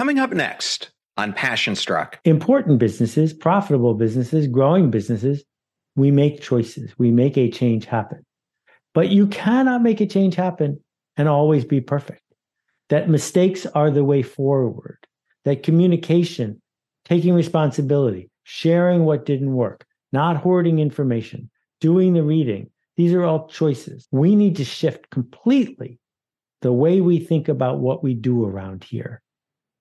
Coming up next on Passion Struck. Important businesses, profitable businesses, growing businesses, we make choices. We make a change happen. But you cannot make a change happen and always be perfect. That mistakes are the way forward. That communication, taking responsibility, sharing what didn't work, not hoarding information, doing the reading, these are all choices. We need to shift completely the way we think about what we do around here.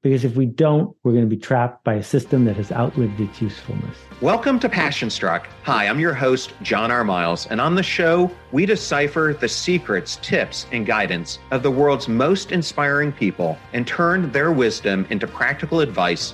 Because if we don't, we're going to be trapped by a system that has outlived its usefulness. Welcome to Passion Struck. Hi, I'm your host, John R. Miles, and on the show, we decipher the secrets, tips, and guidance of the world's most inspiring people and turn their wisdom into practical advice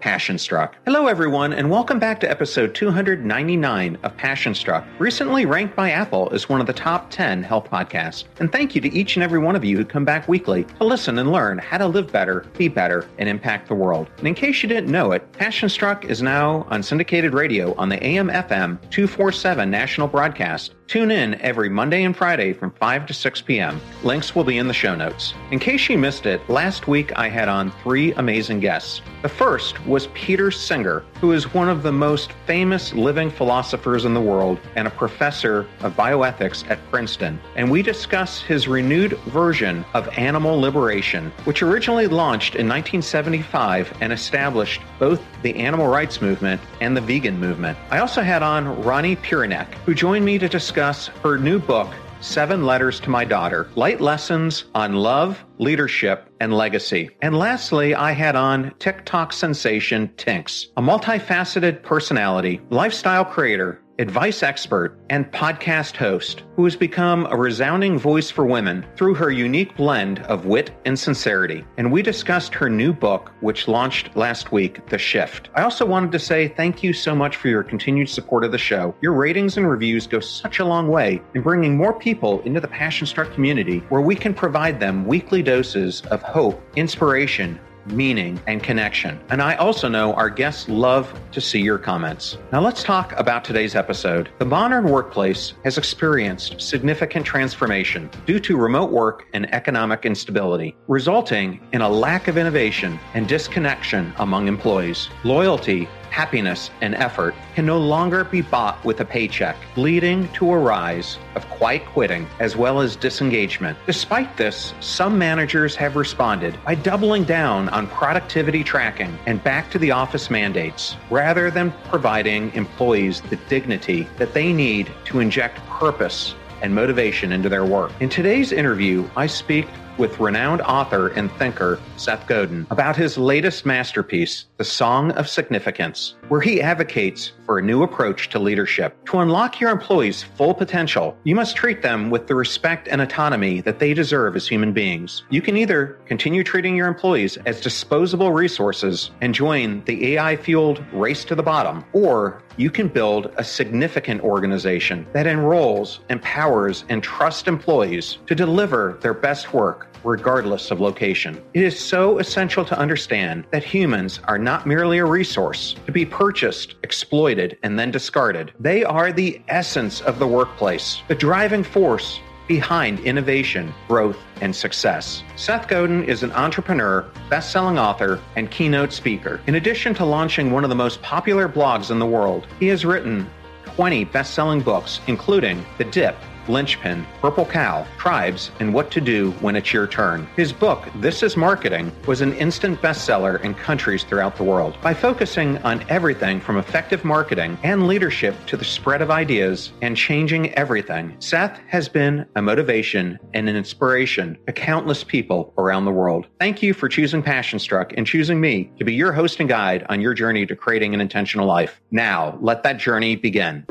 Passion Struck. Hello, everyone, and welcome back to episode 299 of Passion Struck, recently ranked by Apple as one of the top 10 health podcasts. And thank you to each and every one of you who come back weekly to listen and learn how to live better, be better, and impact the world. And in case you didn't know it, Passion Struck is now on syndicated radio on the AM FM 247 national broadcast Tune in every Monday and Friday from 5 to 6 p.m. Links will be in the show notes. In case you missed it, last week I had on three amazing guests. The first was Peter Singer, who is one of the most famous living philosophers in the world and a professor of bioethics at Princeton. And we discuss his renewed version of animal liberation, which originally launched in 1975 and established both the animal rights movement and the vegan movement. I also had on Rani Puranik, who joined me to discuss discuss her new book, Seven Letters to My Daughter Life Lessons on Love, Leadership, and Legacy. And lastly, I had on TikTok sensation Tinx, a multifaceted personality, lifestyle creator, advice expert, and podcast host who has become a resounding voice for women through her unique blend of wit and sincerity. And we discussed her new book, which launched last week, The Shift. I also wanted to say thank you so much for your continued support of the show. Your ratings and reviews go such a long way in bringing more people into the Passion Struck community where we can provide them weekly doses of hope, inspiration, meaning, and connection. And I also know our guests love to see your comments. Now let's talk about today's episode. The modern workplace has experienced significant transformation due to remote work and economic instability, resulting in a lack of innovation and disconnection among employees. Loyalty happiness, and effort can no longer be bought with a paycheck, leading to a rise of quiet quitting as well as disengagement. Despite this, some managers have responded by doubling down on productivity tracking and back to the office mandates, rather than providing employees the dignity that they need to inject purpose and motivation into their work. In today's interview, I speak with renowned author and thinker Seth Godin about his latest masterpiece, The Song of Significance, where he advocates for a new approach to leadership. To unlock your employees' full potential, you must treat them with the respect and autonomy that they deserve as human beings. You can either continue treating your employees as disposable resources and join the AI fueled race to the bottom, or you can build a significant organization that enrolls, empowers, and trusts employees to deliver their best work regardless of location. It is so essential to understand that humans are not merely a resource to be purchased, exploited, and then discarded. They are the essence of the workplace, the driving force behind innovation, growth, and success. Seth Godin is an entrepreneur, best selling author, and keynote speaker. In addition to launching one of the most popular blogs in the world, he has written 20 best selling books, including The Dip Linchpin, Purple Cow, Tribes, and What to Do When It's Your Turn. His book, This is Marketing, was an instant bestseller in countries throughout the world. By focusing on everything from effective marketing and leadership to the spread of ideas and changing everything, Seth has been a motivation and an inspiration to countless people around the world. Thank you for choosing Passion Struck and choosing me to be your host and guide on your journey to creating an intentional life. Now, let that journey begin.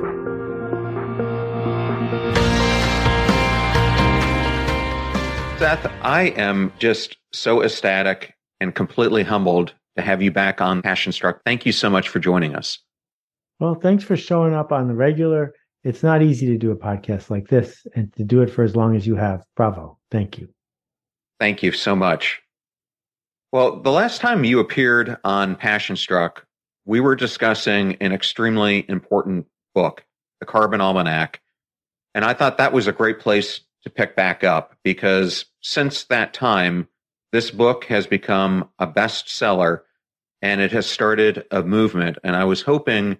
Seth, I am just so ecstatic and completely humbled to have you back on Passion Struck. Thank you so much for joining us. Well, thanks for showing up on the regular. It's not easy to do a podcast like this and to do it for as long as you have. Bravo. Thank you. Thank you so much. Well, the last time you appeared on Passion Struck, we were discussing an extremely important book, The Carbon Almanac. And I thought that was a great place to pick back up because since that time, this book has become a bestseller and it has started a movement. And I was hoping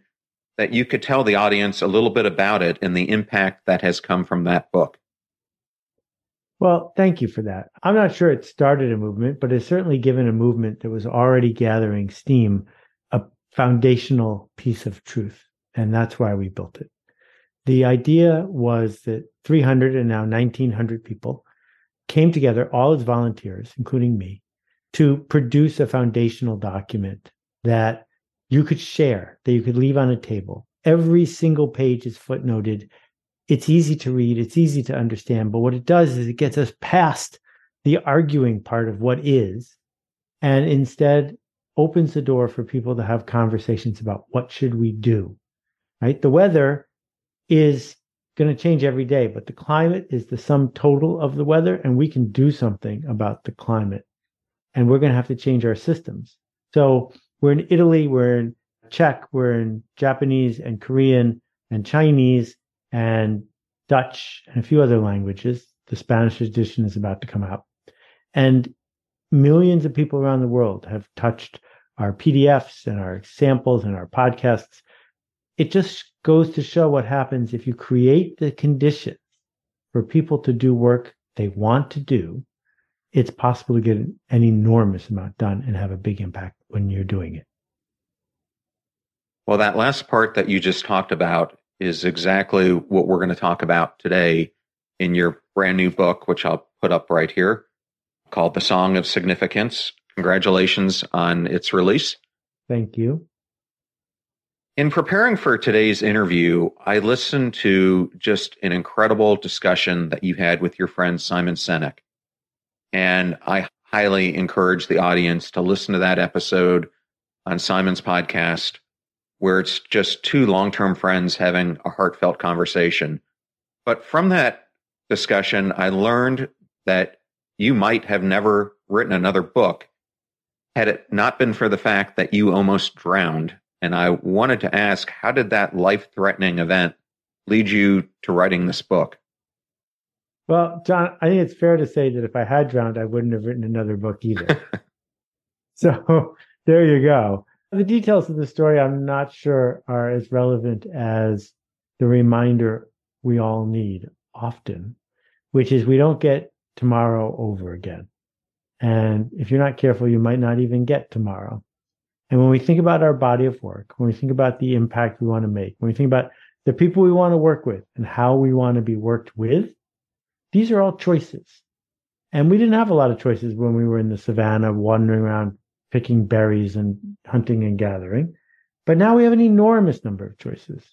that you could tell the audience a little bit about it and the impact that has come from that book. Well, thank you for that. I'm not sure it started a movement, but it's certainly given a movement that was already gathering steam a foundational piece of truth. And that's why we built it. The idea was that 300 and now 1900 people came together, all as volunteers, including me, to produce a foundational document that you could share, that you could leave on a table. Every single page is footnoted it's easy to read, it's easy to understand, but what it does is it gets us past the arguing part of what is and instead opens the door for people to have conversations about what should we do. Right? The weather is going to change every day, but the climate is the sum total of the weather and we can do something about the climate. And we're going to have to change our systems. So we're in Italy, we're in Czech, we're in Japanese and Korean and Chinese and Dutch and a few other languages. The Spanish edition is about to come out. And millions of people around the world have touched our PDFs and our samples and our podcasts. It just goes to show what happens if you create the conditions for people to do work they want to do. It's possible to get an enormous amount done and have a big impact when you're doing it. Well, that last part that you just talked about is exactly what we're going to talk about today in your brand new book, which I'll put up right here, called The Song of Significance. Congratulations on its release. Thank you. In preparing for today's interview, I listened to just an incredible discussion that you had with your friend Simon Sinek. And I highly encourage the audience to listen to that episode on Simon's podcast where it's just two long term friends having a heartfelt conversation. But from that discussion, I learned that you might have never written another book had it not been for the fact that you almost drowned. And I wanted to ask, how did that life threatening event lead you to writing this book? Well, John, I think it's fair to say that if I had drowned, I wouldn't have written another book either. so there you go. The details of the story, I'm not sure, are as relevant as the reminder we all need often, which is we don't get tomorrow over again. And if you're not careful, you might not even get tomorrow. And when we think about our body of work, when we think about the impact we want to make, when we think about the people we want to work with and how we want to be worked with, these are all choices. And we didn't have a lot of choices when we were in the savannah wandering around picking berries and hunting and gathering. But now we have an enormous number of choices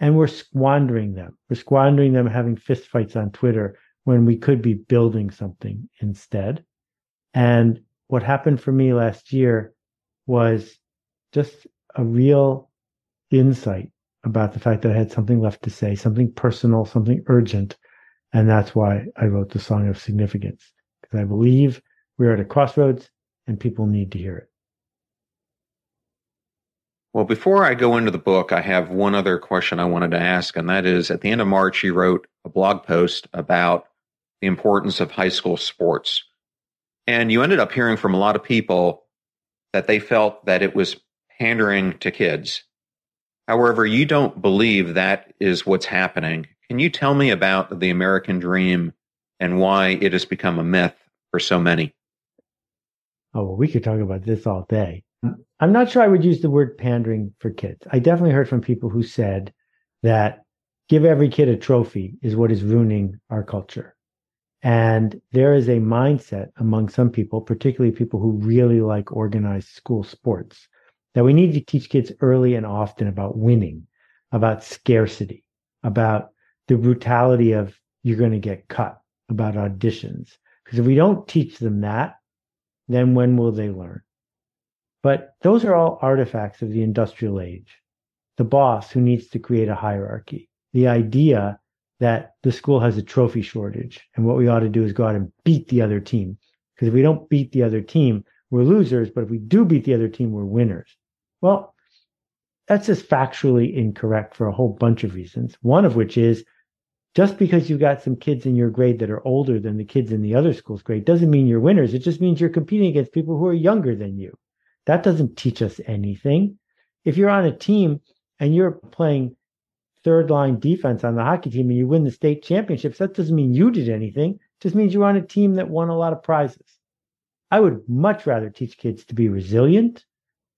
and we're squandering them. We're squandering them having fistfights on Twitter when we could be building something instead. And what happened for me last year was just a real insight about the fact that I had something left to say, something personal, something urgent. And that's why I wrote the Song of Significance, because I believe we're at a crossroads and people need to hear it. Well, before I go into the book, I have one other question I wanted to ask, and that is at the end of March, you wrote a blog post about the importance of high school sports. And you ended up hearing from a lot of people that they felt that it was pandering to kids. However, you don't believe that is what's happening. Can you tell me about the American dream and why it has become a myth for so many? Oh, well, we could talk about this all day. Hmm. I'm not sure I would use the word pandering for kids. I definitely heard from people who said that give every kid a trophy is what is ruining our culture. And there is a mindset among some people, particularly people who really like organized school sports, that we need to teach kids early and often about winning, about scarcity, about the brutality of you're going to get cut, about auditions. Because if we don't teach them that, then when will they learn? But those are all artifacts of the industrial age. The boss who needs to create a hierarchy, the idea that the school has a trophy shortage and what we ought to do is go out and beat the other team. Because if we don't beat the other team, we're losers. But if we do beat the other team, we're winners. Well, that's just factually incorrect for a whole bunch of reasons. One of which is just because you've got some kids in your grade that are older than the kids in the other school's grade doesn't mean you're winners. It just means you're competing against people who are younger than you. That doesn't teach us anything. If you're on a team and you're playing third line defense on the hockey team and you win the state championships, that doesn't mean you did anything. It just means you're on a team that won a lot of prizes. I would much rather teach kids to be resilient,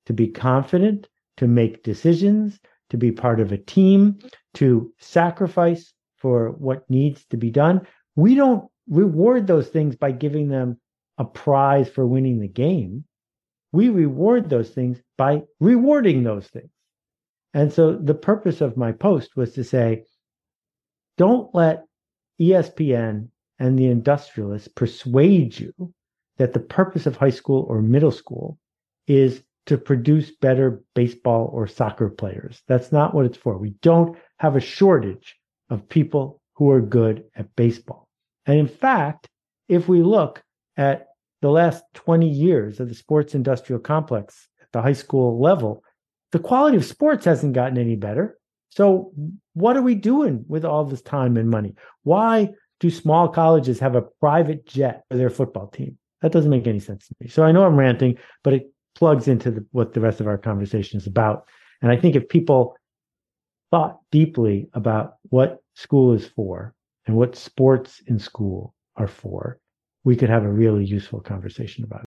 to be confident, to make decisions, to be part of a team, to sacrifice for what needs to be done. We don't reward those things by giving them a prize for winning the game. We reward those things by rewarding those things. And so the purpose of my post was to say, don't let ESPN and the industrialists persuade you that the purpose of high school or middle school is to produce better baseball or soccer players. That's not what it's for. We don't have a shortage of people who are good at baseball. And in fact, if we look at the last 20 years of the sports industrial complex at the high school level, the quality of sports hasn't gotten any better. So, what are we doing with all this time and money? Why do small colleges have a private jet for their football team? That doesn't make any sense to me. So, I know I'm ranting, but it plugs into the, what the rest of our conversation is about. And I think if people thought deeply about what school is for and what sports in school are for, we could have a really useful conversation about it.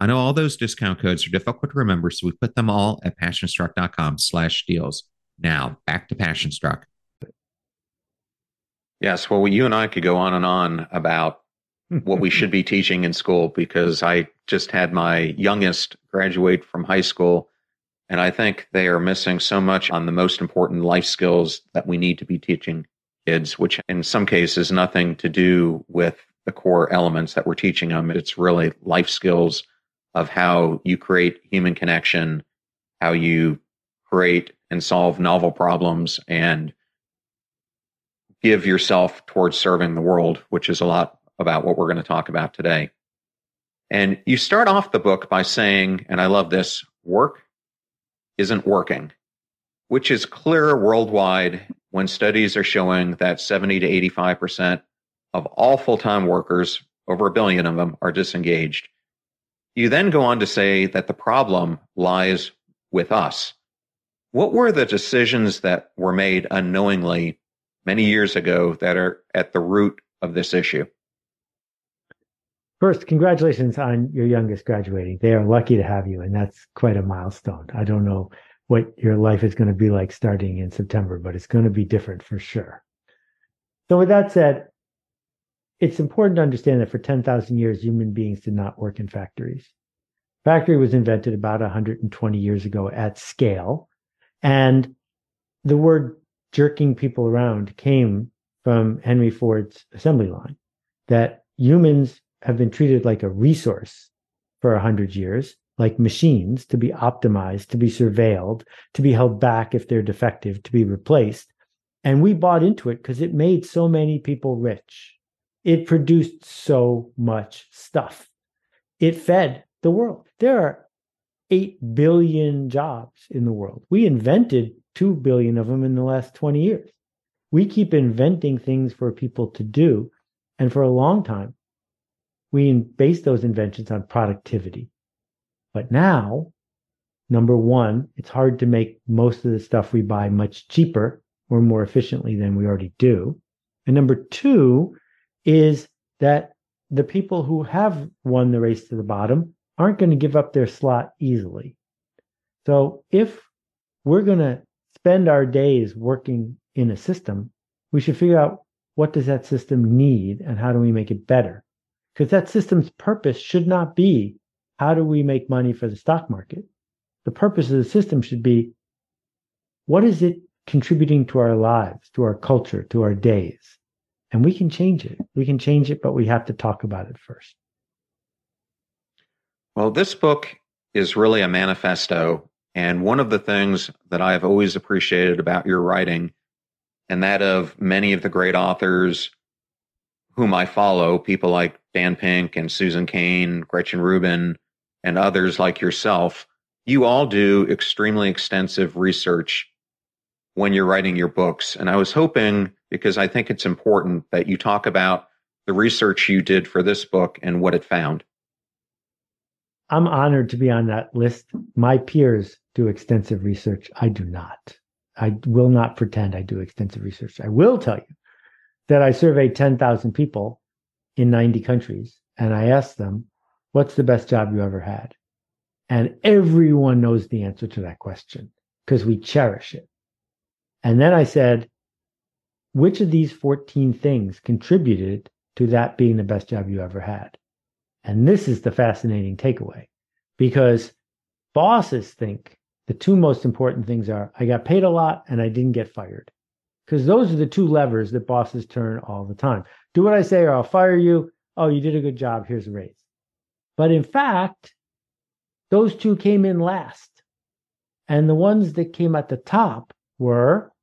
I know all those discount codes are difficult to remember, so we put them all at passionstruck.com slash deals. Now, back to Passionstruck. Yes, well, you and I could go on and on about what we should be teaching in school because I just had my youngest graduate from high school. And I think they are missing so much on the most important life skills that we need to be teaching kids, which in some cases nothing to do with the core elements that we're teaching them. It's really life skills of how you create human connection, how you create and solve novel problems and give yourself towards serving the world, which is a lot about what we're going to talk about today. And you start off the book by saying, and I love this work isn't working, which is clear worldwide when studies are showing that 70 to 85% of all full time workers, over a billion of them, are disengaged. You then go on to say that the problem lies with us. What were the decisions that were made unknowingly many years ago that are at the root of this issue? First, congratulations on your youngest graduating. They are lucky to have you, and that's quite a milestone. I don't know what your life is going to be like starting in September, but it's going to be different for sure. So, with that said, it's important to understand that for 10,000 years, human beings did not work in factories. Factory was invented about 120 years ago at scale. And the word jerking people around came from Henry Ford's assembly line that humans have been treated like a resource for 100 years, like machines to be optimized, to be surveilled, to be held back if they're defective, to be replaced. And we bought into it because it made so many people rich. It produced so much stuff. It fed the world. There are 8 billion jobs in the world. We invented 2 billion of them in the last 20 years. We keep inventing things for people to do. And for a long time, we base those inventions on productivity. But now, number one, it's hard to make most of the stuff we buy much cheaper or more efficiently than we already do. And number two is that the people who have won the race to the bottom aren't going to give up their slot easily. So if we're going to spend our days working in a system, we should figure out what does that system need and how do we make it better? Because that system's purpose should not be how do we make money for the stock market? The purpose of the system should be what is it contributing to our lives, to our culture, to our days. And we can change it. We can change it, but we have to talk about it first. Well, this book is really a manifesto. And one of the things that I've always appreciated about your writing, and that of many of the great authors whom I follow, people like Dan Pink and Susan Cain, Gretchen Rubin, and others like yourself, you all do extremely extensive research when you're writing your books. And I was hoping, because I think it's important, that you talk about the research you did for this book and what it found. I'm honored to be on that list. My peers do extensive research. I do not. I will not pretend I do extensive research. I will tell you that I surveyed 10,000 people in 90 countries and I asked them, what's the best job you ever had? And everyone knows the answer to that question because we cherish it. And then I said, which of these 14 things contributed to that being the best job you ever had? And this is the fascinating takeaway because bosses think the two most important things are I got paid a lot and I didn't get fired. Because those are the two levers that bosses turn all the time. Do what I say or I'll fire you. Oh, you did a good job. Here's a raise. But in fact, those two came in last. And the ones that came at the top were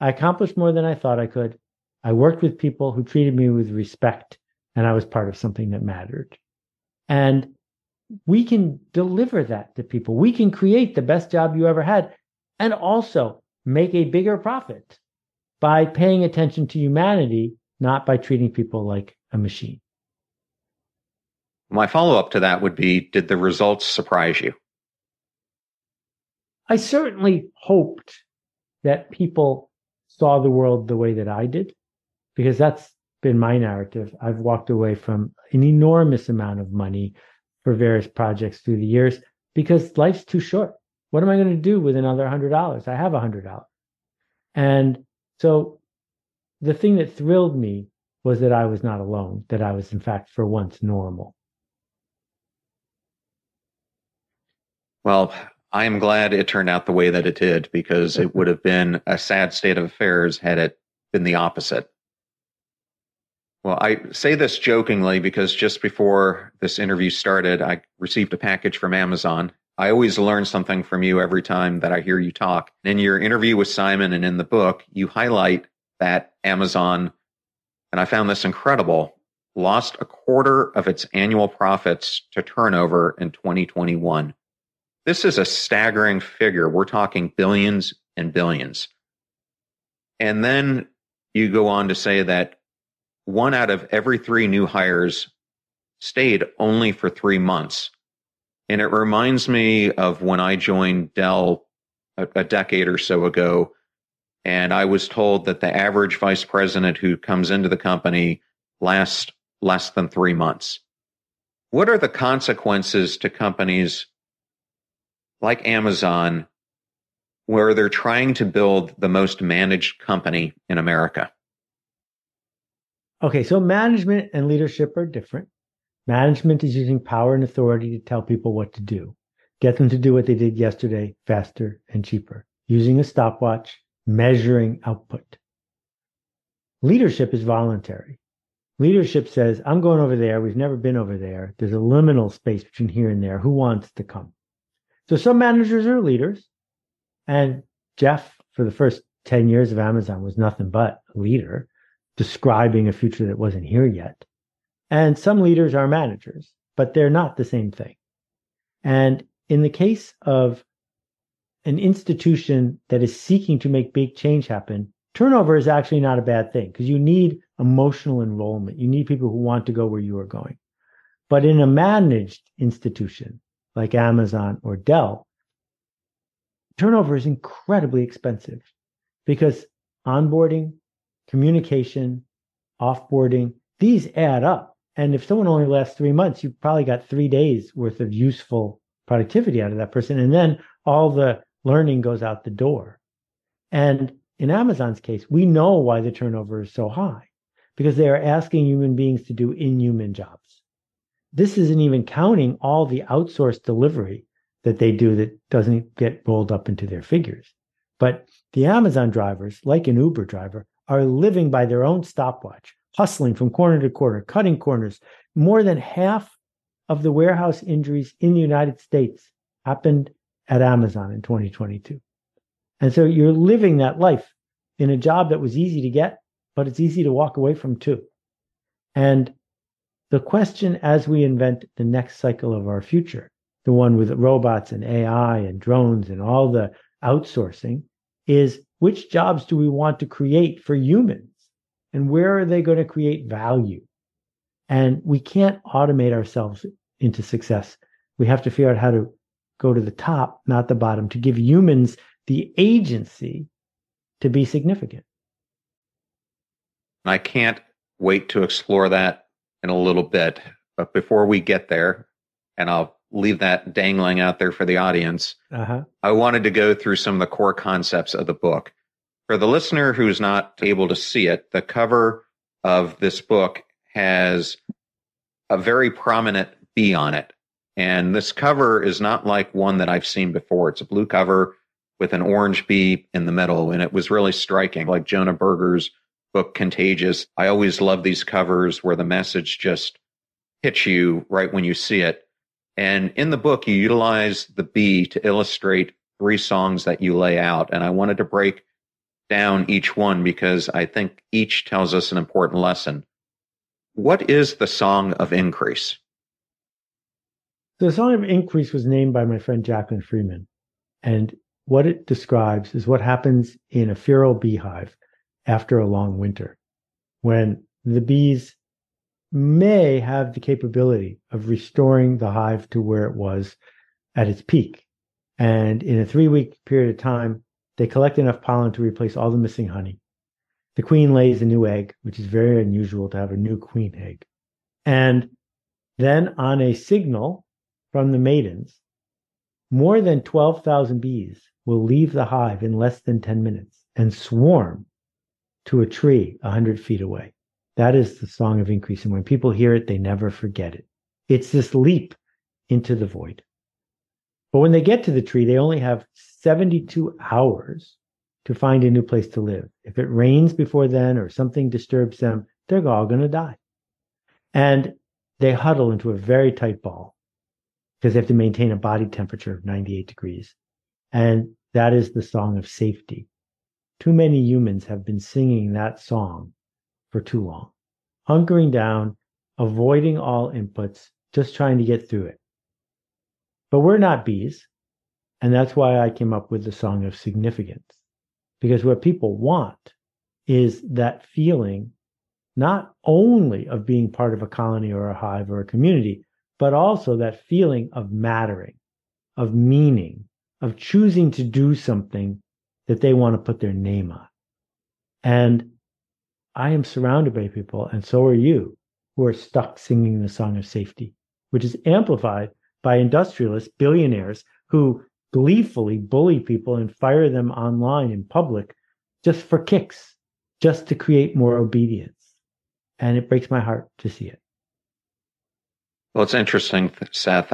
I accomplished more than I thought I could. I worked with people who treated me with respect, and I was part of something that mattered. And we can deliver that to people. We can create the best job you ever had and also make a bigger profit by paying attention to humanity, not by treating people like a machine. My follow up to that would be Did the results surprise you? I certainly hoped that people saw the world the way that I did, because that's been my narrative. I've walked away from an enormous amount of money for various projects through the years because life's too short. What am I going to do with another hundred dollars? I have a hundred dollars. And so the thing that thrilled me was that I was not alone, that I was, in fact, for once normal. Well, I am glad it turned out the way that it did because it would have been a sad state of affairs had it been the opposite. Well, I say this jokingly because just before this interview started, I received a package from Amazon. I always learn something from you every time that I hear you talk. In your interview with Simon and in the book, you highlight that Amazon, and I found this incredible, lost a quarter of its annual profits to turnover in 2021. This is a staggering figure. We're talking billions and billions. And then you go on to say that one out of every three new hires stayed only for three months. And it reminds me of when I joined Dell a, a, decade or so ago. And I was told that the average vice president who comes into the company lasts less than three months. What are the consequences to companies like Amazon, where they're trying to build the most managed company in America? Okay, so management and leadership are different. Management is using power and authority to tell people what to do, get them to do what they did yesterday faster and cheaper, using a stopwatch, measuring output. Leadership is voluntary. Leadership says, I'm going over there. We've never been over there. There's a liminal space between here and there. Who wants to come? So some managers are leaders. And Jeff, for the first 10 years of Amazon, was nothing but a leader describing a future that wasn't here yet. And some leaders are managers, but they're not the same thing. And in the case of an institution that is seeking to make big change happen, turnover is actually not a bad thing because you need emotional enrollment. You need people who want to go where you are going. But in a managed institution like Amazon or Dell, turnover is incredibly expensive because onboarding, communication, offboarding, these add up. And if someone only lasts three months, you've probably got three days worth of useful productivity out of that person. And then all the learning goes out the door. And in Amazon's case, we know why the turnover is so high because they are asking human beings to do inhuman jobs. This isn't even counting all the outsourced delivery that they do that doesn't get rolled up into their figures. But the Amazon drivers, like an Uber driver, are living by their own stopwatch, hustling from corner to corner, cutting corners. More than half of the warehouse injuries in the United States happened at Amazon in 2022. And so you're living that life in a job that was easy to get, but it's easy to walk away from too. And the question as we invent the next cycle of our future, the one with robots and AI and drones and all the outsourcing, is which jobs do we want to create for humans? And where are they going to create value? And we can't automate ourselves into success. We have to figure out how to go to the top, not the bottom, to give humans the agency to be significant. I can't wait to explore that in a little bit. But before we get there, and I'll leave that dangling out there for the audience, uh-huh. I wanted to go through some of the core concepts of the book. For the listener who's not able to see it, the cover of this book has a very prominent bee on it. And this cover is not like one that I've seen before. It's a blue cover with an orange bee in the middle. And it was really striking, like Jonah Berger's book, Contagious. I always love these covers where the message just hits you right when you see it. And in the book, you utilize the bee to illustrate three songs that you lay out. And I wanted to break down each one because I think each tells us an important lesson. What is the Song of Increase? The Song of Increase was named by my friend Jacqueline Freeman. And what it describes is what happens in a feral beehive after a long winter when the bees may have the capability of restoring the hive to where it was at its peak. And in a three week period of time, they collect enough pollen to replace all the missing honey. The queen lays a new egg, which is very unusual to have a new queen egg. And then, on a signal from the maidens, more than 12,000 bees will leave the hive in less than 10 minutes and swarm to a tree 100 feet away. That is the song of increase. And when people hear it, they never forget it. It's this leap into the void. But when they get to the tree, they only have 72 hours to find a new place to live. If it rains before then or something disturbs them, they're all going to die. And they huddle into a very tight ball because they have to maintain a body temperature of 98 degrees. And that is the song of safety. Too many humans have been singing that song for too long, hunkering down, avoiding all inputs, just trying to get through it. But we're not bees. And that's why I came up with the song of significance. Because what people want is that feeling not only of being part of a colony or a hive or a community, but also that feeling of mattering, of meaning, of choosing to do something that they want to put their name on. And I am surrounded by people, and so are you, who are stuck singing the song of safety, which is amplified by industrialists, billionaires who gleefully bully people and fire them online in public just for kicks, just to create more obedience. And it breaks my heart to see it. Well, it's interesting, Seth,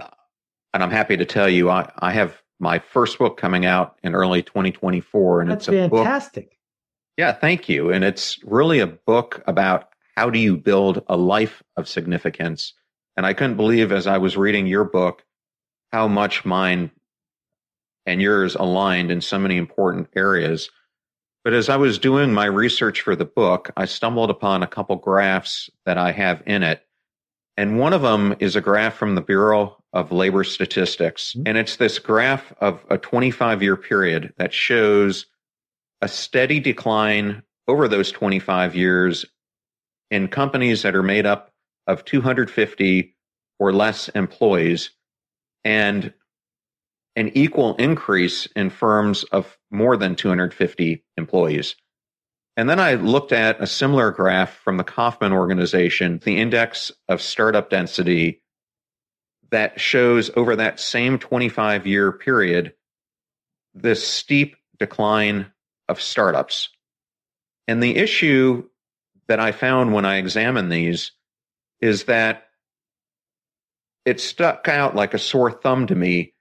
and I'm happy to tell you I, I have my first book coming out in early 2024, and That's it's a fantastic. book. Yeah, thank you. And it's really a book about how do you build a life of significance. And I couldn't believe as I was reading your book how much mine and yours aligned in so many important areas. But as I was doing my research for the book, I stumbled upon a couple graphs that I have in it. And one of them is a graph from the Bureau of Labor Statistics. Mm-hmm. And it's this graph of a 25 year period that shows a steady decline over those 25 years in companies that are made up of 250 or less employees and an equal increase in firms of more than 250 employees. And then I looked at a similar graph from the Kauffman organization, the index of startup density that shows over that same 25 year period this steep decline of startups. And the issue that I found when I examined these is that it stuck out like a sore thumb to me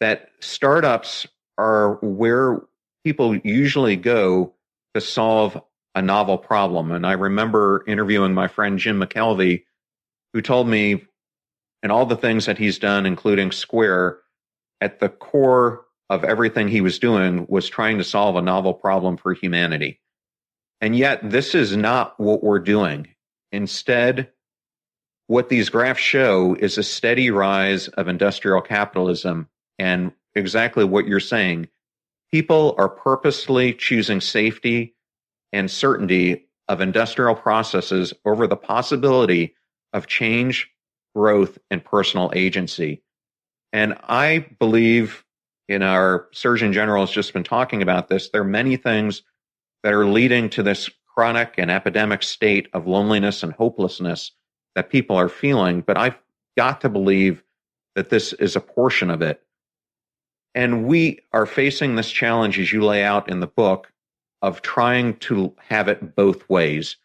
that startups are where people usually go to solve a novel problem. And I remember interviewing my friend Jim McKelvey, who told me, and all the things that he's done, including Square, at the core of everything he was doing was trying to solve a novel problem for humanity. And yet, this is not what we're doing. Instead, what these graphs show is a steady rise of industrial capitalism and exactly what you're saying. People are purposely choosing safety and certainty of industrial processes over the possibility of change, growth, and personal agency. And I believe in our Surgeon General has just been talking about this. There are many things that are leading to this chronic and epidemic state of loneliness and hopelessness that people are feeling, but I've got to believe that this is a portion of it. And we are facing this challenge, as you lay out in the book, of trying to have it both ways.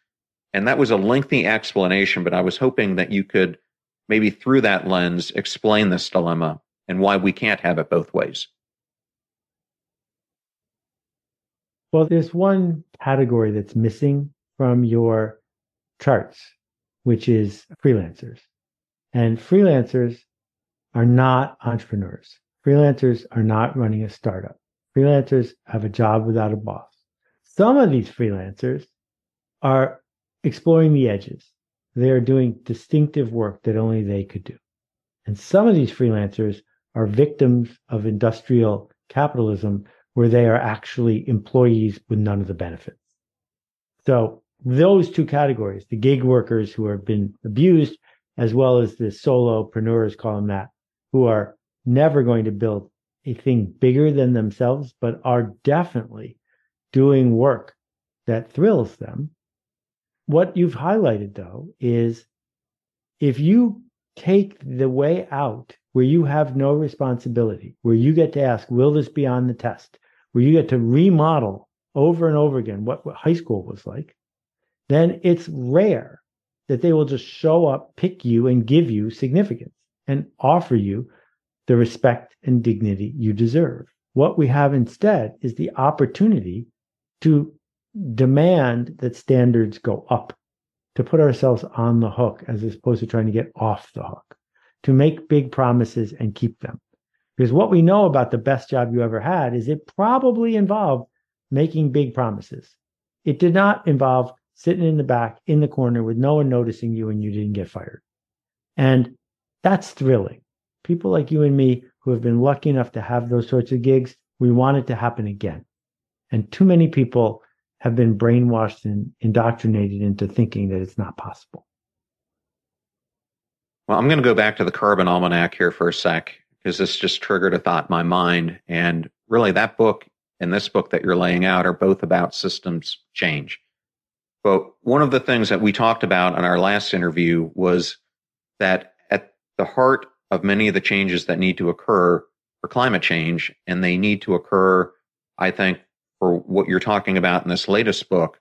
And that was a lengthy explanation, but I was hoping that you could maybe through that lens explain this dilemma and why we can't have it both ways. Well, there's one category that's missing from your charts, which is freelancers. And freelancers are not entrepreneurs. Freelancers are not running a startup. Freelancers have a job without a boss. Some of these freelancers are exploring the edges. They are doing distinctive work that only they could do. And some of these freelancers are victims of industrial capitalism where they are actually employees with none of the benefits. So those two categories, the gig workers who have been abused, as well as the solopreneurs, call them that, who are never going to build a thing bigger than themselves, but are definitely doing work that thrills them. What you've highlighted though is if you take the way out where you have no responsibility, where you get to ask, will this be on the test? Where you get to remodel over and over again what, what high school was like, then it's rare that they will just show up, pick you, and give you significance and offer you the respect and dignity you deserve. What we have instead is the opportunity to demand that standards go up, to put ourselves on the hook as opposed to trying to get off the hook, to make big promises and keep them. Because what we know about the best job you ever had is it probably involved making big promises. It did not involve sitting in the back in the corner with no one noticing you and you didn't get fired. And that's thrilling. People like you and me who have been lucky enough to have those sorts of gigs, we want it to happen again. And too many people have been brainwashed and indoctrinated into thinking that it's not possible. Well, I'm going to go back to the Carbon Almanac here for a sec because this just triggered a thought in my mind. And really, that book and this book that you're laying out are both about systems change. But one of the things that we talked about in our last interview was that at the heart of many of the changes that need to occur for climate change, and they need to occur, I think, for what you're talking about in this latest book,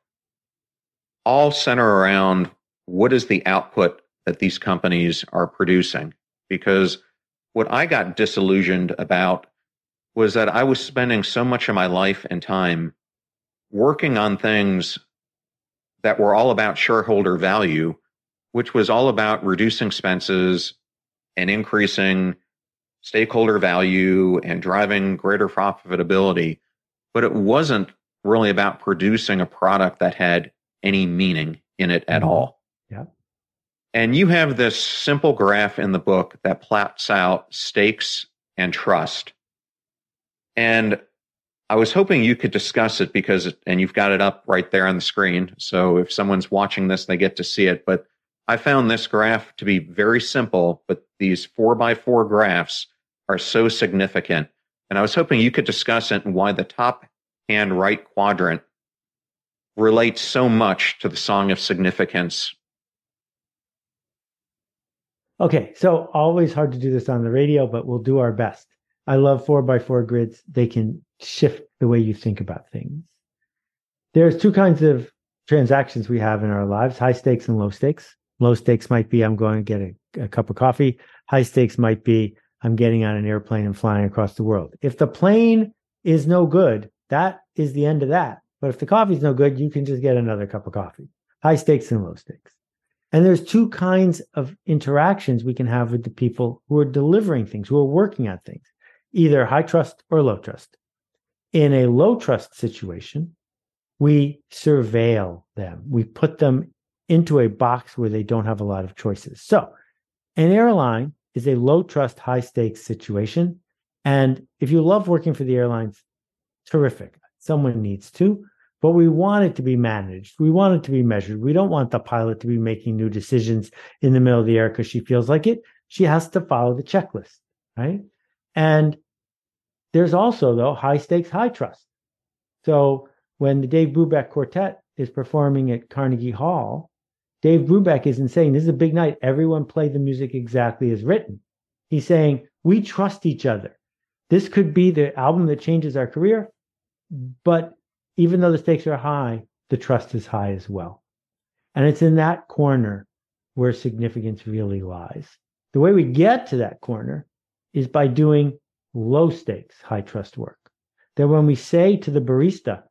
all center around what is the output that these companies are producing. Because what I got disillusioned about was that I was spending so much of my life and time working on things that were all about shareholder value, which was all about reducing expenses and increasing stakeholder value and driving greater profitability. But it wasn't really about producing a product that had any meaning in it at mm-hmm. all. Yeah. And you have this simple graph in the book that plots out stakes and trust. And I was hoping you could discuss it because, and you've got it up right there on the screen. So if someone's watching this, they get to see it. But I found this graph to be very simple, but these four by four graphs are so significant. And I was hoping you could discuss it and why the top hand right quadrant relates so much to the song of significance. Okay, so always hard to do this on the radio, but we'll do our best. I love four by four grids. They can shift the way you think about things. There's two kinds of transactions we have in our lives high stakes and low stakes. Low stakes might be I'm going to get a, a cup of coffee. High stakes might be I'm getting on an airplane and flying across the world. If the plane is no good, that is the end of that. But if the coffee's no good, you can just get another cup of coffee. High stakes and low stakes. And there's two kinds of interactions we can have with the people who are delivering things, who are working on things, either high trust or low trust. In a low trust situation, we surveil them. We put them into a box where they don't have a lot of choices. So an airline is a low trust, high stakes situation. And if you love working for the airlines, terrific. Someone needs to, but we want it to be managed. We want it to be measured. We don't want the pilot to be making new decisions in the middle of the air because she feels like it. She has to follow the checklist, right? And there's also, though, high stakes, high trust. So when the Dave Brubeck Quartet is performing at Carnegie Hall, Dave Brubeck isn't saying this is a big night. Everyone play the music exactly as written. He's saying we trust each other. This could be the album that changes our career, but even though the stakes are high, the trust is high as well. And it's in that corner where significance really lies. The way we get to that corner is by doing low stakes, high trust work. That when we say to the barista,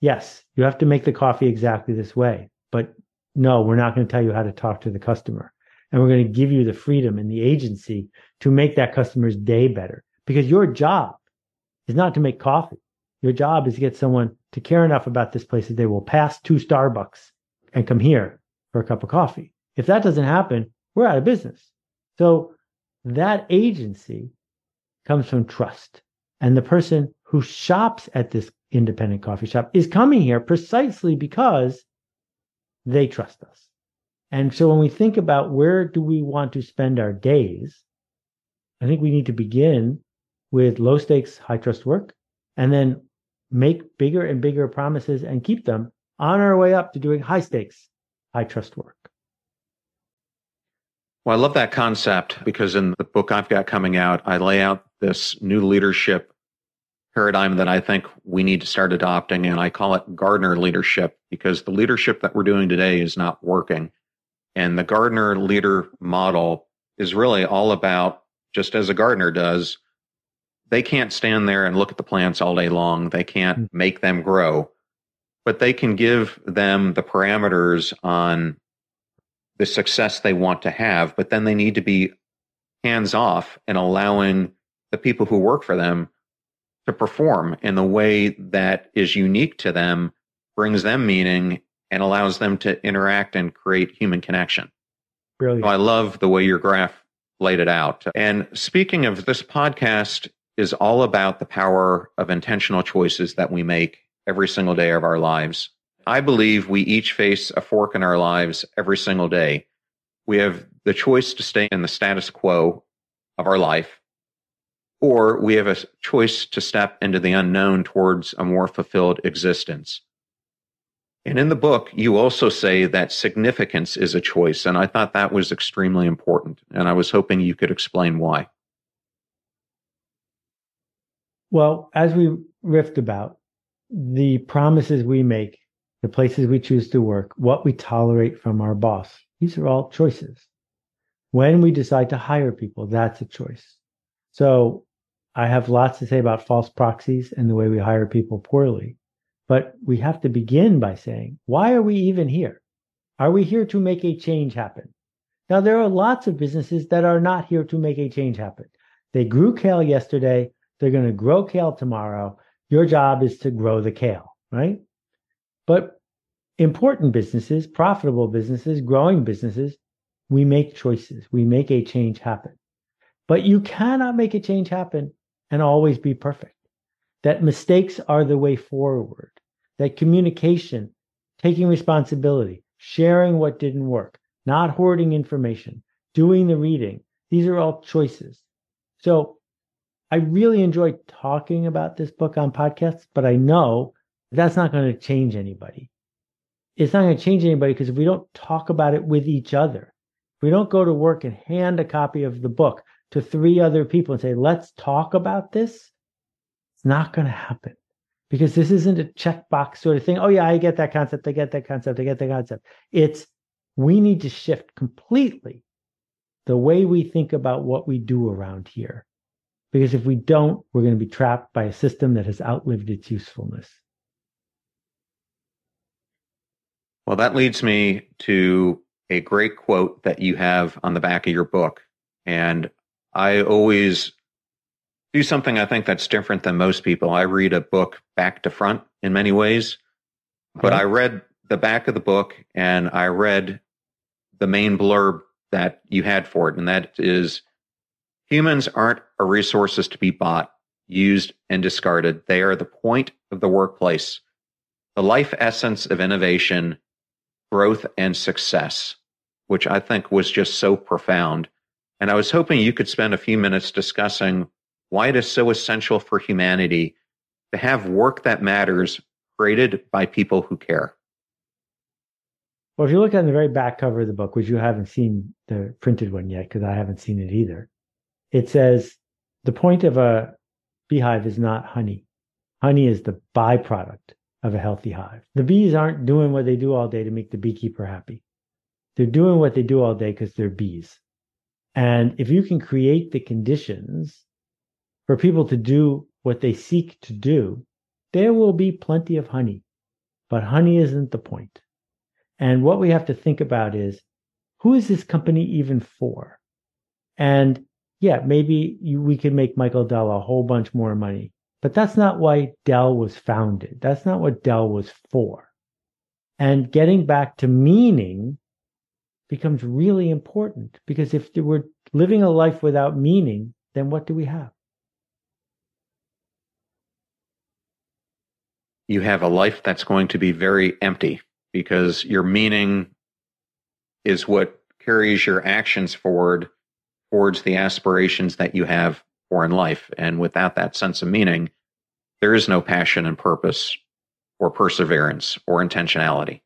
yes, you have to make the coffee exactly this way, but no, we're not going to tell you how to talk to the customer. And we're going to give you the freedom and the agency to make that customer's day better because your job is not to make coffee. Your job is to get someone to care enough about this place that they will pass two Starbucks and come here for a cup of coffee. If that doesn't happen, we're out of business. So that agency comes from trust. And the person who shops at this independent coffee shop is coming here precisely because they trust us. And so when we think about where do we want to spend our days, I think we need to begin with low stakes, high trust work, and then make bigger and bigger promises and keep them on our way up to doing high stakes, high trust work. Well, I love that concept because in the book I've got coming out, I lay out this new leadership paradigm that I think we need to start adopting. And I call it Gardener leadership because the leadership that we're doing today is not working. And the Gardener leader model is really all about just as a gardener does, they can't stand there and look at the plants all day long. They can't mm-hmm. make them grow, but they can give them the parameters on the success they want to have. But then they need to be hands off and allowing the people who work for them to perform in the way that is unique to them, brings them meaning, and allows them to interact and create human connection. Brilliant. So I love the way your graph laid it out. And speaking of this podcast is all about the power of intentional choices that we make every single day of our lives. I believe we each face a fork in our lives every single day. We have the choice to stay in the status quo of our life or we have a choice to step into the unknown towards a more fulfilled existence. And in the book, you also say that significance is a choice. And I thought that was extremely important. And I was hoping you could explain why. Well, as we riffed about, the promises we make, the places we choose to work, what we tolerate from our boss, These are all choices. When we decide to hire people, that's a choice. So I have lots to say about false proxies and the way we hire people poorly. But we have to begin by saying, why are we even here? Are we here to make a change happen? Now, there are lots of businesses that are not here to make a change happen. They grew kale yesterday. They're going to grow kale tomorrow. Your job is to grow the kale, right? But important businesses, profitable businesses, growing businesses, we make choices. We make a change happen. But you cannot make a change happen and always be perfect. That mistakes are the way forward. That communication, taking responsibility, sharing what didn't work, not hoarding information, doing the reading, these are all choices. So I really enjoy talking about this book on podcasts, but I know that's not going to change anybody. It's not going to change anybody because if we don't talk about it with each other, if we don't go to work and hand a copy of the book to three other people and say, let's talk about this, it's not going to happen because this isn't a checkbox sort of thing. Oh, yeah, I get that concept. I get that concept. I get that concept. It's we need to shift completely the way we think about what we do around here. Because if we don't, we're going to be trapped by a system that has outlived its usefulness. Well, that leads me to a great quote that you have on the back of your book. And I always do something I think that's different than most people. I read a book back to front in many ways, okay. but I read the back of the book and I read the main blurb that you had for it. And that is humans aren't a resources to be bought, used, and discarded. They are the point of the workplace, the life essence of innovation, growth, and success, which I think was just so profound. And I was hoping you could spend a few minutes discussing why it is so essential for humanity to have work that matters created by people who care. Well, if you look on the very back cover of the book, which you haven't seen the printed one yet, because I haven't seen it either, it says the point of a beehive is not honey. Honey is the byproduct of a healthy hive. The bees aren't doing what they do all day to make the beekeeper happy. They're doing what they do all day because they're bees. And if you can create the conditions for people to do what they seek to do, there will be plenty of honey. But honey isn't the point. And what we have to think about is who is this company even for? And yeah, maybe you, we can make Michael Dell a whole bunch more money, but that's not why Dell was founded. That's not what Dell was for. And getting back to meaning becomes really important because if we're living a life without meaning, then what do we have? You have a life that's going to be very empty because your meaning is what carries your actions forward towards the aspirations that you have for in life. And without that sense of meaning, there is no passion and purpose or perseverance or intentionality.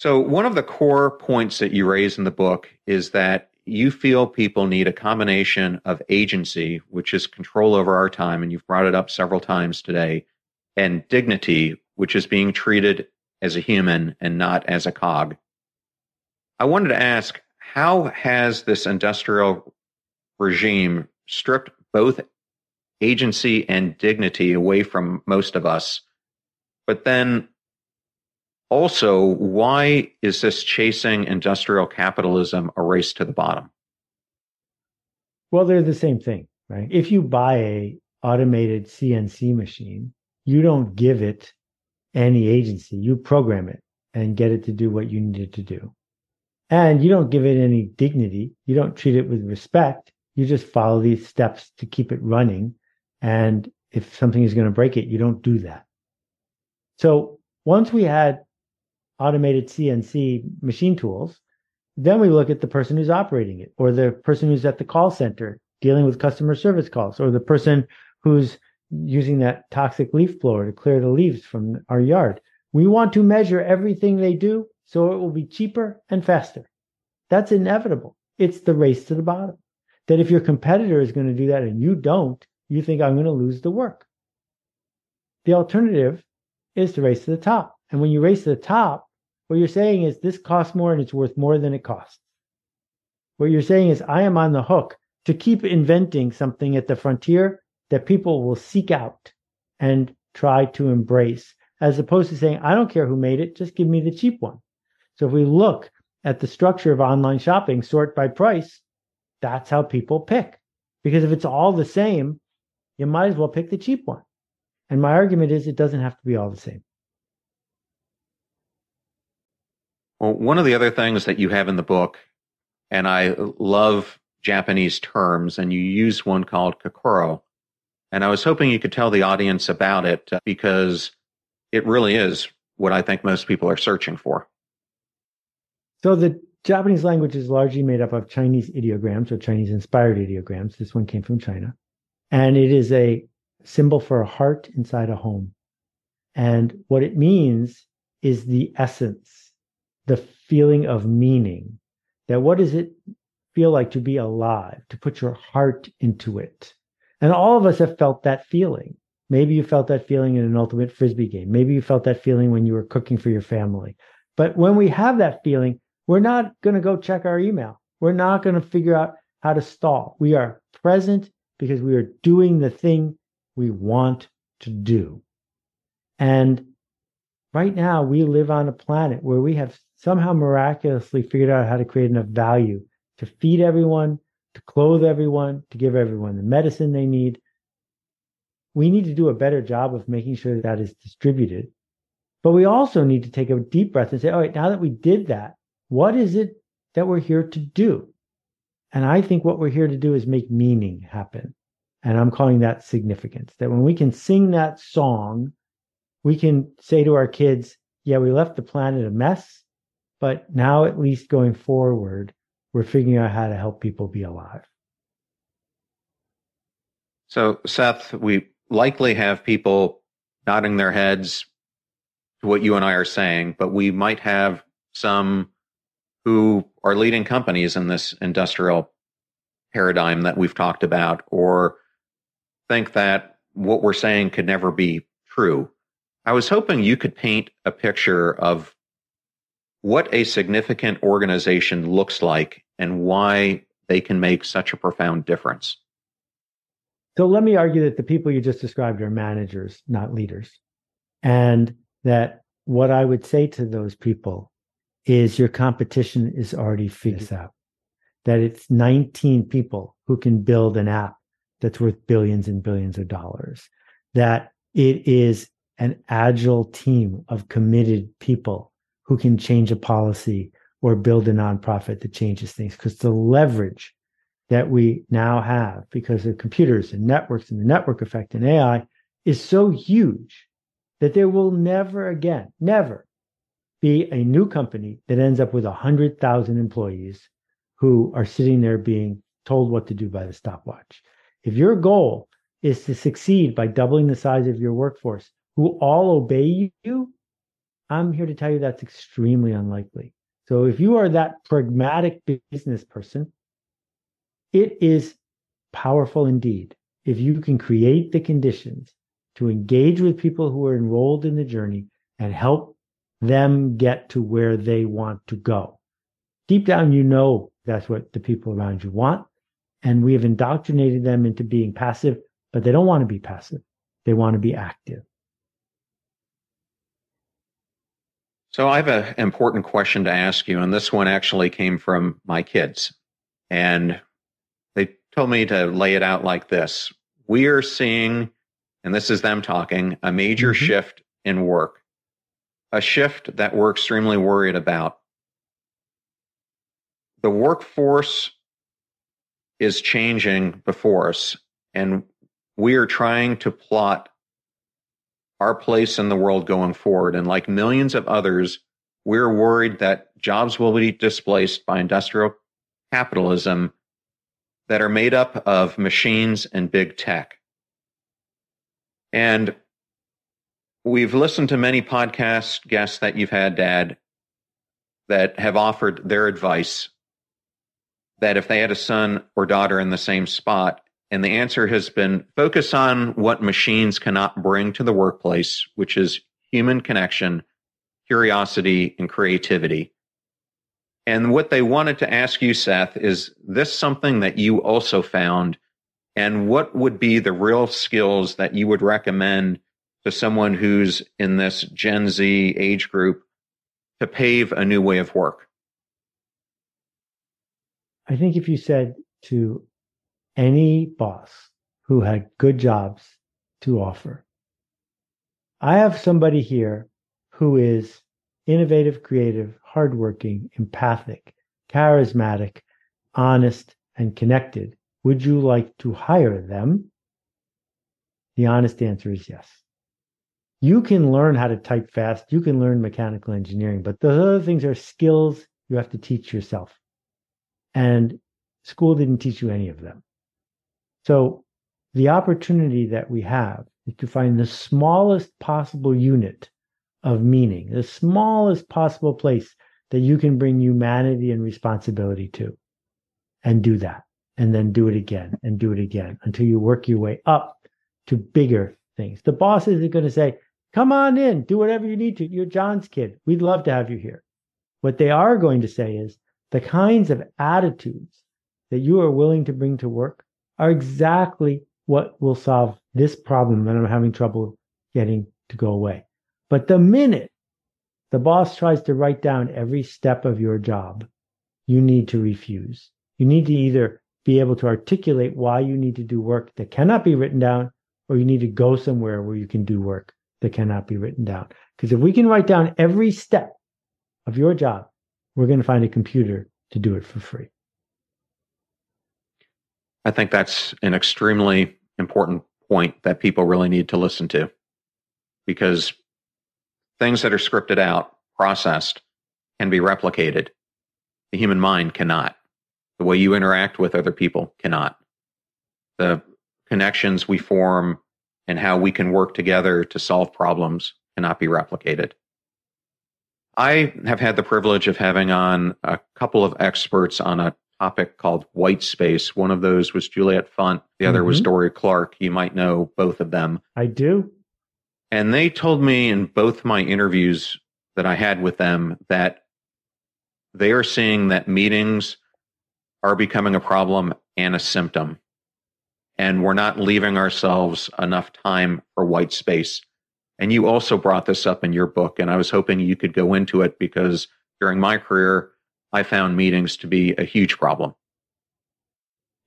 So, one of the core points that you raise in the book is that you feel people need a combination of agency, which is control over our time, and you've brought it up several times today, and dignity, which is being treated as a human and not as a cog. I wanted to ask how has this industrial regime stripped both agency and dignity away from most of us? But then also, why is this chasing industrial capitalism a race to the bottom? Well, they're the same thing, right? If you buy a automated CNC machine, you don't give it any agency. You program it and get it to do what you need it to do. And you don't give it any dignity. You don't treat it with respect. You just follow these steps to keep it running. And if something is going to break it, you don't do that. So once we had automated CNC machine tools. Then we look at the person who's operating it, or the person who's at the call center dealing with customer service calls, or the person who's using that toxic leaf blower to clear the leaves from our yard. We want to measure everything they do so it will be cheaper and faster. That's inevitable. It's the race to the bottom. That if your competitor is going to do that and you don't, you think I'm going to lose the work. The alternative is to race to the top. And when you race to the top, What you're saying is this costs more and it's worth more than it costs. What you're saying is I am on the hook to keep inventing something at the frontier that people will seek out and try to embrace, as opposed to saying, I don't care who made it, just give me the cheap one. So if we look at the structure of online shopping, sort by price, that's how people pick. Because if it's all the same, you might as well pick the cheap one. And my argument is it doesn't have to be all the same. Well, one of the other things that you have in the book, and I love Japanese terms, and you use one called kokoro. And I was hoping you could tell the audience about it uh, because it really is what I think most people are searching for. So the Japanese language is largely made up of Chinese ideograms or Chinese inspired ideograms. This one came from China. And it is a symbol for a heart inside a home. And what it means is the essence, the feeling of meaning. That what does it feel like to be alive, to put your heart into it? And all of us have felt that feeling. Maybe you felt that feeling in an ultimate frisbee game. Maybe you felt that feeling when you were cooking for your family. But when we have that feeling, we're not going to go check our email. We're not going to figure out how to stall. We are present because we are doing the thing we want to do. And right now, we live on a planet where we have somehow miraculously figured out how to create enough value to feed everyone, to clothe everyone, to give everyone the medicine they need. We need to do a better job of making sure that, that is distributed. But we also need to take a deep breath and say, all right, now that we did that, what is it that we're here to do? And I think what we're here to do is make meaning happen. And I'm calling that significance. That when we can sing that song, we can say to our kids, yeah, we left the planet a mess, but now at least going forward, we're figuring out how to help people be alive. So, Seth, we likely have people nodding their heads to what you and I are saying, but we might have some who are leading companies in this industrial paradigm that we've talked about or think that what we're saying could never be true. I was hoping you could paint a picture of what a significant organization looks like and why they can make such a profound difference. So let me argue that the people you just described are managers, not leaders. And that what I would say to those people is your competition is already figured out. That it's 19 people who can build an app that's worth billions and billions of dollars. That it is an agile team of committed people who can change a policy or build a nonprofit that changes things. Because the leverage that we now have because of computers and networks and the network effect and AI is so huge that there will never again, never be a new company that ends up with 100,000 employees who are sitting there being told what to do by the stopwatch. If your goal is to succeed by doubling the size of your workforce, who all obey you, I'm here to tell you that's extremely unlikely. So if you are that pragmatic business person, it is powerful indeed if you can create the conditions to engage with people who are enrolled in the journey and help them get to where they want to go. Deep down, you know that's what the people around you want. And we have indoctrinated them into being passive, but they don't want to be passive. They want to be active. So I have an important question to ask you, and this one actually came from my kids. And they told me to lay it out like this. We are seeing, and this is them talking, a major mm-hmm. shift in work a shift that we're extremely worried about. The workforce is changing before us, and we are trying to plot our place in the world going forward. And like millions of others, we're worried that jobs will be displaced by industrial capitalism that are made up of machines and big tech. And We've listened to many podcast guests that you've had, Dad, that have offered their advice that if they had a son or daughter in the same spot, and the answer has been focus on what machines cannot bring to the workplace, which is human connection, curiosity, and creativity. And what they wanted to ask you, Seth, is this something that you also found? And what would be the real skills that you would recommend to someone who's in this Gen Z age group to pave a new way of work? I think if you said to any boss who had good jobs to offer, I have somebody here who is innovative, creative, hardworking, empathic, charismatic, honest, and connected. Would you like to hire them? The honest answer is yes. You can learn how to type fast. You can learn mechanical engineering, but those other things are skills you have to teach yourself. And school didn't teach you any of them. So the opportunity that we have is to find the smallest possible unit of meaning, the smallest possible place that you can bring humanity and responsibility to, and do that. And then do it again and do it again until you work your way up to bigger things. The boss isn't going to say, Come on in, do whatever you need to. You're John's kid. We'd love to have you here. What they are going to say is the kinds of attitudes that you are willing to bring to work are exactly what will solve this problem that I'm having trouble getting to go away. But the minute the boss tries to write down every step of your job, you need to refuse. You need to either be able to articulate why you need to do work that cannot be written down, or you need to go somewhere where you can do work that cannot be written down. Because if we can write down every step of your job, we're going to find a computer to do it for free. I think that's an extremely important point that people really need to listen to because things that are scripted out, processed, can be replicated. The human mind cannot. The way you interact with other people cannot. The connections we form and how we can work together to solve problems cannot be replicated. I have had the privilege of having on a couple of experts on a topic called white space. One of those was Juliet Funt, the other mm-hmm. was Dorie Clark. You might know both of them. I do. And they told me in both my interviews that I had with them that they are seeing that meetings are becoming a problem and a symptom. And we're not leaving ourselves enough time for white space. And you also brought this up in your book, and I was hoping you could go into it because during my career, I found meetings to be a huge problem.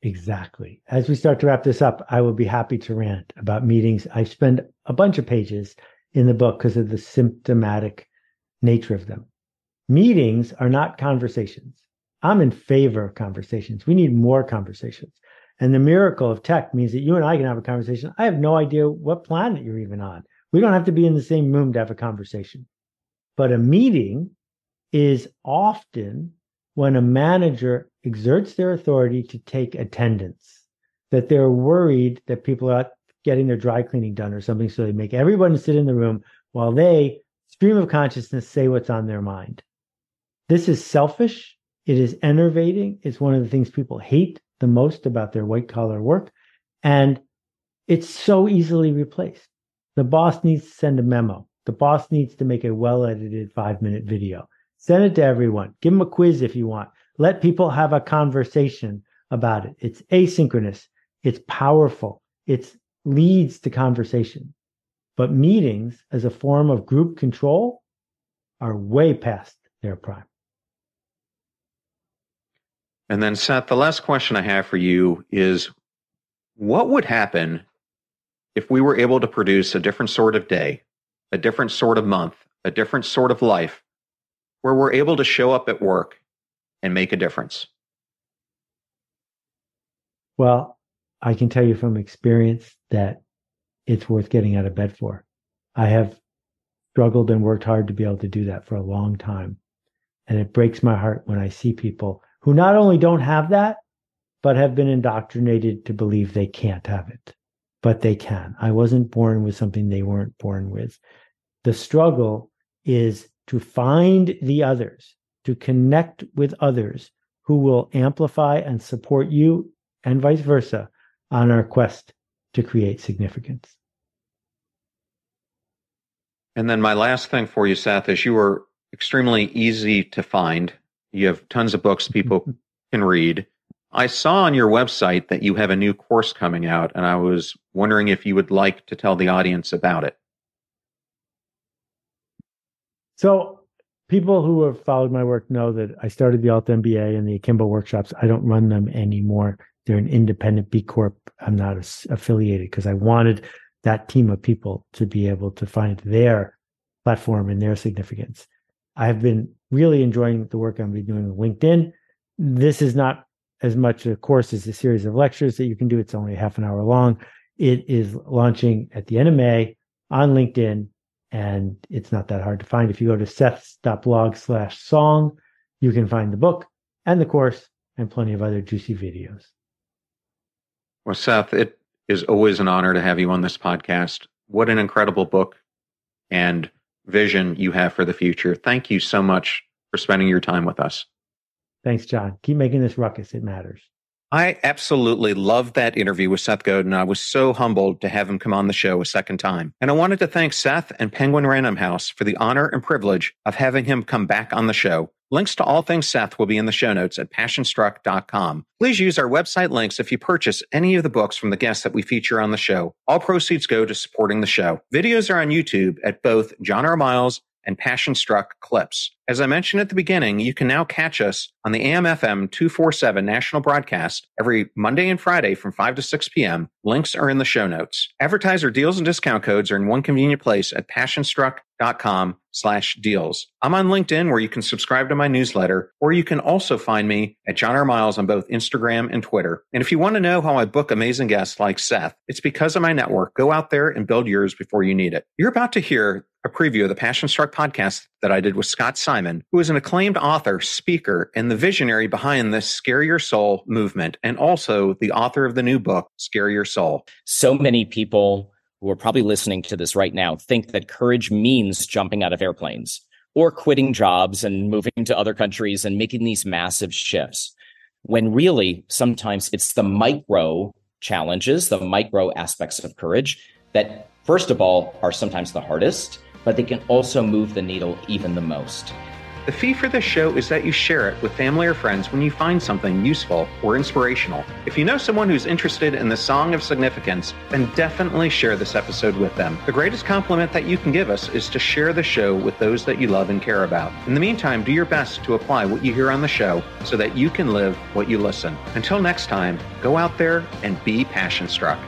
Exactly. As we start to wrap this up, I will be happy to rant about meetings. I spend a bunch of pages in the book because of the symptomatic nature of them. Meetings are not conversations. I'm in favor of conversations. We need more conversations. And the miracle of tech means that you and I can have a conversation. I have no idea what planet you're even on. We don't have to be in the same room to have a conversation. But a meeting is often when a manager exerts their authority to take attendance, that they're worried that people are getting their dry cleaning done or something. So they make everyone sit in the room while they, stream of consciousness, say what's on their mind. This is selfish. It is enervating. It's one of the things people hate the most about their white collar work. And it's so easily replaced. The boss needs to send a memo. The boss needs to make a well edited five minute video. Send it to everyone. Give them a quiz if you want. Let people have a conversation about it. It's asynchronous. It's powerful. It leads to conversation. But meetings as a form of group control are way past their prime. And then, Seth, the last question I have for you is what would happen if we were able to produce a different sort of day, a different sort of month, a different sort of life, where we're able to show up at work and make a difference? Well, I can tell you from experience that it's worth getting out of bed for. I have struggled and worked hard to be able to do that for a long time. And it breaks my heart when I see people who not only don't have that, but have been indoctrinated to believe they can't have it. But they can. I wasn't born with something they weren't born with. The struggle is to find the others to connect with others who will amplify and support you and vice versa on our quest to create significance. And then my last thing for you, Seth, is you are extremely easy to find. You have tons of books people can read. I saw on your website that you have a new course coming out, and I was wondering if you would like to tell the audience about it. So, people who have followed my work know that I started the Alt MBA and the Akimbo workshops. I don't run them anymore. They're an independent B Corp. I'm not affiliated because I wanted that team of people to be able to find their platform and their significance. I've been really enjoying the work I've been doing with LinkedIn. This is not as much a course as a series of lectures that you can do. It's only half an hour long. It is launching at the end of May on LinkedIn, and it's not that hard to find. If you go to seths.blog slash song, you can find the book and the course and plenty of other juicy videos. Well, Seth, it is always an honor to have you on this podcast. What an incredible book and vision you have for the future. Thank you so much for spending your time with us. Thanks, John. Keep making this ruckus. It matters. I absolutely loved that interview with Seth Godin. I was so humbled to have him come on the show a second time. And I wanted to thank Seth and Penguin Random House for the honor and privilege of having him come back on the show. Links to all things Seth will be in the show notes at passionstruck.com. Please use our website links if you purchase any of the books from the guests that we feature on the show. All proceeds go to supporting the show. Videos are on YouTube at both John R. Miles and Passion Struck clips. As I mentioned at the beginning, you can now catch us on the AMFM 247 national broadcast every Monday and Friday from 5 to 6 p.m. Links are in the show notes. Advertiser deals and discount codes are in one convenient place at passionstruck.com slash deals. I'm on LinkedIn where you can subscribe to my newsletter, or you can also find me at John R. Miles on both Instagram and Twitter. And if you want to know how I book amazing guests like Seth, it's because of my network. Go out there and build yours before you need it. You're about to hear a preview of the Passion Struck podcast that I did with Scott Simon, who is an acclaimed author, speaker, and the visionary behind the Scare Your Soul movement, and also the author of the new book, Scare Your Soul. So many people who are probably listening to this right now think that courage means jumping out of airplanes or quitting jobs and moving to other countries and making these massive shifts. When really, sometimes it's the micro challenges, the micro aspects of courage that, first of all, are sometimes the hardest but they can also move the needle even the most. The fee for this show is that you share it with family or friends when you find something useful or inspirational. If you know someone who's interested in the song of significance, then definitely share this episode with them. The greatest compliment that you can give us is to share the show with those that you love and care about. In the meantime, do your best to apply what you hear on the show so that you can live what you listen. Until next time, go out there and be passion struck.